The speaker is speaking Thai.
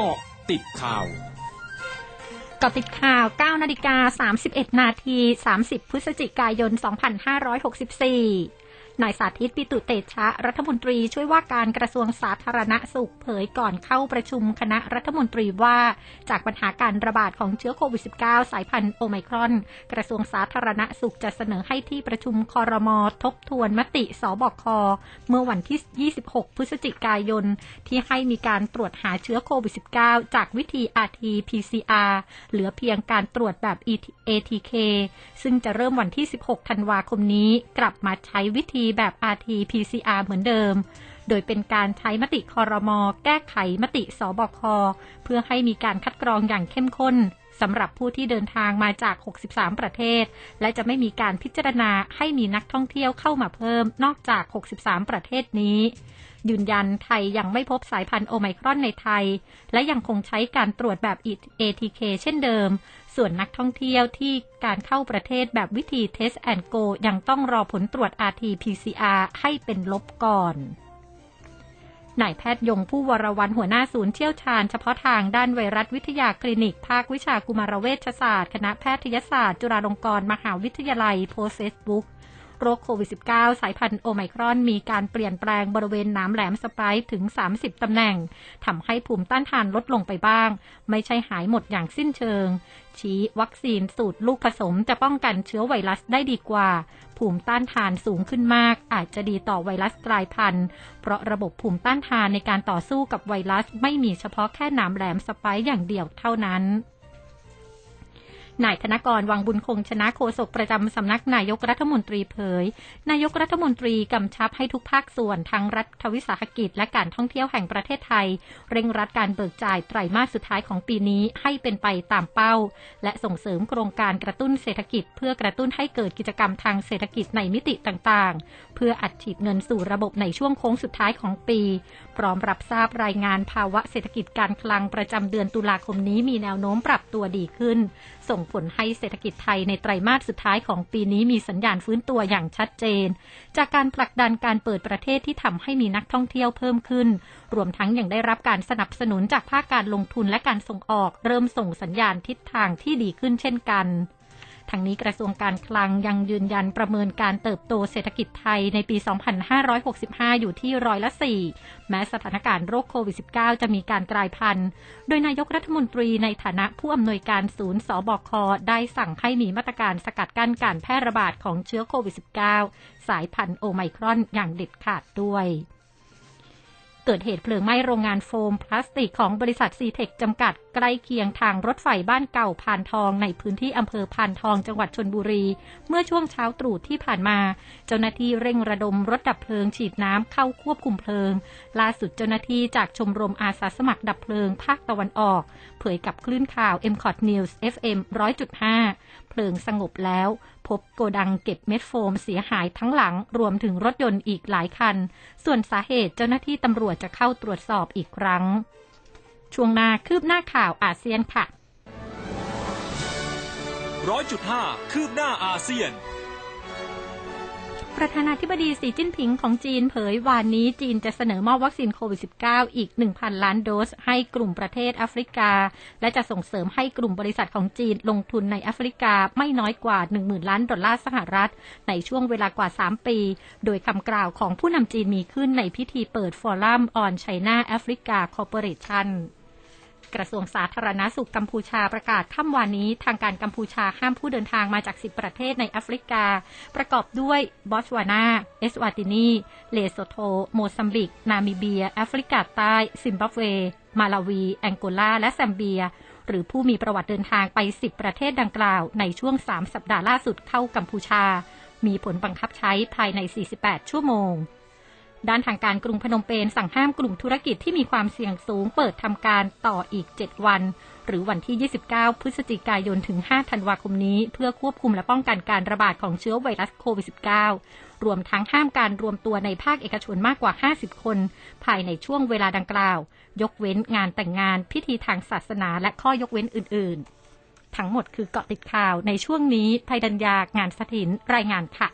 เกาะติดข่าวกาะติดข่าว 9 นาฬิกา 31 นาที 30 พฤศจิกายน 2564 นายสาธิตปิตุเตชะ รัฐมนตรีช่วยว่าการกระทรวงสาธารณสุขเผยก่อนเข้าประชุมคณะรัฐมนตรีว่า จากปัญหาการระบาดของเชื้อโควิด -19 สายพันธุ์โอไมครอน กระทรวงสาธารณสุขจะเสนอให้ที่ประชุมคอรมอทบทวนมติสบคเมื่อวันที่ 26 พฤศจิกายน ที่ให้มีการตรวจหาเชื้อโควิด -19 จากวิธี RT-PCR เหลือเพียงการตรวจแบบ ATK ซึ่งจะเริ่มวันที่ 16 ธันวาคมนี้ กลับมาใช้วิธีแบบ RT-PCR เหมือนเดิม โดยเป็นการใช้มติคอรมอแก้ไขมติสบคเพื่อให้มีการคัดกรองอย่างเข้มข้น สำหรับผู้ที่เดินทางมาจาก 63 ประเทศ และจะไม่มีการพิจารณาให้มีนักท่องเที่ยวเข้ามาเพิ่มนอกจาก 63 ประเทศนี้ยืนยันไทยยังไม่พบสายพันธุ์โอไมครอนในไทย และยังคงใช้การตรวจแบบ ATK เช่นเดิม ส่วนนักท่องเที่ยวที่การเข้าประเทศแบบวิธี Test and Go ยังต้องรอผลตรวจ RT-PCR ให้เป็นลบก่อน นายแพทย์ยง ภู่วรวรรณหัวหน้าศูนย์เชี่ยวชาญเฉพาะทางด้านไวรัสวิทยาคลินิก ภาควิชากุมารเวชศาสตร์ คณะแพทยศาสตร์ จุฬาลงกรณ์มหาวิทยาลัยโพสต์เฟซบุ๊ก โรคโควิด -19 สายพันธุ์โอไมครอนมีการเปลี่ยนแปลงบริเวณน้ำแหลมสไปร์ถึง 30 ตำแหน่งทำให้ภูมิต้านทานลดลงไปบ้าง ไม่ใช่หายหมดอย่างสิ้นเชิง ชี้วัคซีนสูตรลูกผสมจะป้องกันเชื้อไวรัสได้ดีกว่า ภูมิต้านทานสูงขึ้นมาก อาจจะดีต่อไวรัสกลายพันธุ์ เพราะระบบภูมิต้านทานในการต่อสู้กับไวรัส ไม่มีเฉพาะแค่น้ำแหลมสไปร์อย่างเดียวเท่านั้น นายธนกรวังบุญคงชนะโฆษกประจำสำนักนายกรัฐมนตรีเผย นายกรัฐมนตรีกำชับให้ทุกภาคส่วนทั้งรัฐวิสาหกิจ และการท่องเที่ยวแห่งประเทศไทย เร่งรัดการเบิกจ่ายไตรมาสสุดท้ายของปีนี้ให้เป็นไปตามเป้า และส่งเสริมโครงการกระตุ้นเศรษฐกิจ เพื่อกระตุ้นให้เกิดกิจกรรมทางเศรษฐกิจในมิติต่างๆ เพื่ออัดฉีดเงินสู่ระบบในช่วงโค้งสุดท้ายของปี พร้อมรับทราบรายงานภาวะเศรษฐกิจการคลังประจำเดือนตุลาคมนี้มีแนวโน้มปรับตัวดีขึ้น ส่งผลให้เศรษฐกิจไทยในไตรมาสสุดท้ายของปีนี้มีสัญญาณฟื้นตัวอย่างชัดเจน จากการผลักดันการเปิดประเทศที่ทำให้มีนักท่องเที่ยวเพิ่มขึ้น รวมทั้งยังได้รับการสนับสนุนจากภาคการลงทุนและการส่งออก เริ่มส่งสัญญาณทิศทางที่ดีขึ้นเช่นกัน ทางนี้กระทรวงการคลังยังยืนยันประเมินการเติบโตเศรษฐกิจไทยในปี 2565 อยู่ที่ร้อยละ4แม้สถานการณ์โรคโควิด -19 จะมีการกลายพันธุ์ โดยนายกรัฐมนตรีในฐานะผู้อำนวยการศูนย์สบคได้สั่งให้มีมาตรการสกัดกั้นการแพร่ระบาดของเชื้อโควิด -19 สายพันธุ์โอไมครอนอย่างเด็ดขาดด้วยเกิดเหตุเพลิงไหม้โรงงานโฟมพลาสติกของบริษัทซีเทคจำกัด ใกล้เคียงทางรถไฟบ้านเก่าพานทองในพื้นที่อำเภอพานทองจังหวัดชนบุรี เมื่อช่วงเช้าตรู่ที่ผ่านมา เจ้าหน้าที่เร่งระดมรถดับเพลิงฉีดน้ำเข้าควบคุมเพลิง ล่าสุดเจ้าหน้าที่จากชมรมอาสาสมัครดับเพลิงภาคตะวันออก เผยกับคลื่นข่าว m c o t News FM 100.5 เพลิงสงบแล้ว พบโกดังเก็บเม็ดโฟมเสียหายทั้งหลังรวมถึงรถยนต์อีกหลายคัน ส่วนสาเหตุเจ้าหน้าที่ตำรวจจะเข้าตรวจสอบอีกครั้ง ช่วงหน้าคืบหน้าข่าวอาเซียนค่ะร้อยจุดห้าคืบหน้าอาเซียนประธานาธิบดีสีจิ้นผิงของจีนเผยวานนี้จีนจะเสนอมอบวัคซีนโควิด -19 อีก 1,000 ล้านโดส ให้กลุ่มประเทศแอฟริกา และจะส่งเสริมให้กลุ่มบริษัทของจีนลงทุนในแอฟริกาไม่น้อยกว่า 10,000 ล้านดอลลาร์สหรัฐ ในช่วงเวลากว่า 3 ปี โดยคำกล่าวของผู้นำจีนมีขึ้นในพิธีเปิด Forum on China-Africa Cooperation กระทรวงสาธารณสุขกัมพูชาประกาศค่ำวานนี้ ทางการกัมพูชาห้ามผู้เดินทางมาจาก 10 ประเทศในแอฟริกา ประกอบด้วยบอตสวานา เอสวาตินี เลโซโท โมซัมบิก นามิเบีย แอฟริกาใต้ ซิมบับเว มาลาวี แองโกลา และแซมเบีย หรือผู้มีประวัติเดินทางไป 10 ประเทศดังกล่าว ในช่วง 3 สัปดาห์ล่าสุดเข้ากัมพูชา มีผลบังคับใช้ภายใน 48 ชั่วโมง ด้านทางการกรุงพนมเปญสั่งห้ามกลุ่มธุรกิจที่มีความเสี่ยงสูงเปิดทำการต่ออีก 7 วัน หรือวันที่ 29 พฤศจิกายนถึง 5 ธันวาคมนี้ เพื่อควบคุมและป้องกันการระบาดของเชื้อไวรัสโควิด -19 รวมทั้งห้ามการรวมตัวในภาคเอกชนมากกว่า 50 คน ภายในช่วงเวลาดังกล่าว ยกเว้นงานแต่งงาน พิธีทางศาสนาและข้อยกเว้นอื่น ๆ ทั้งหมดคือเกาะติดข่าวในช่วงนี้ภัยดัญญางานสถินรายงานค่ะ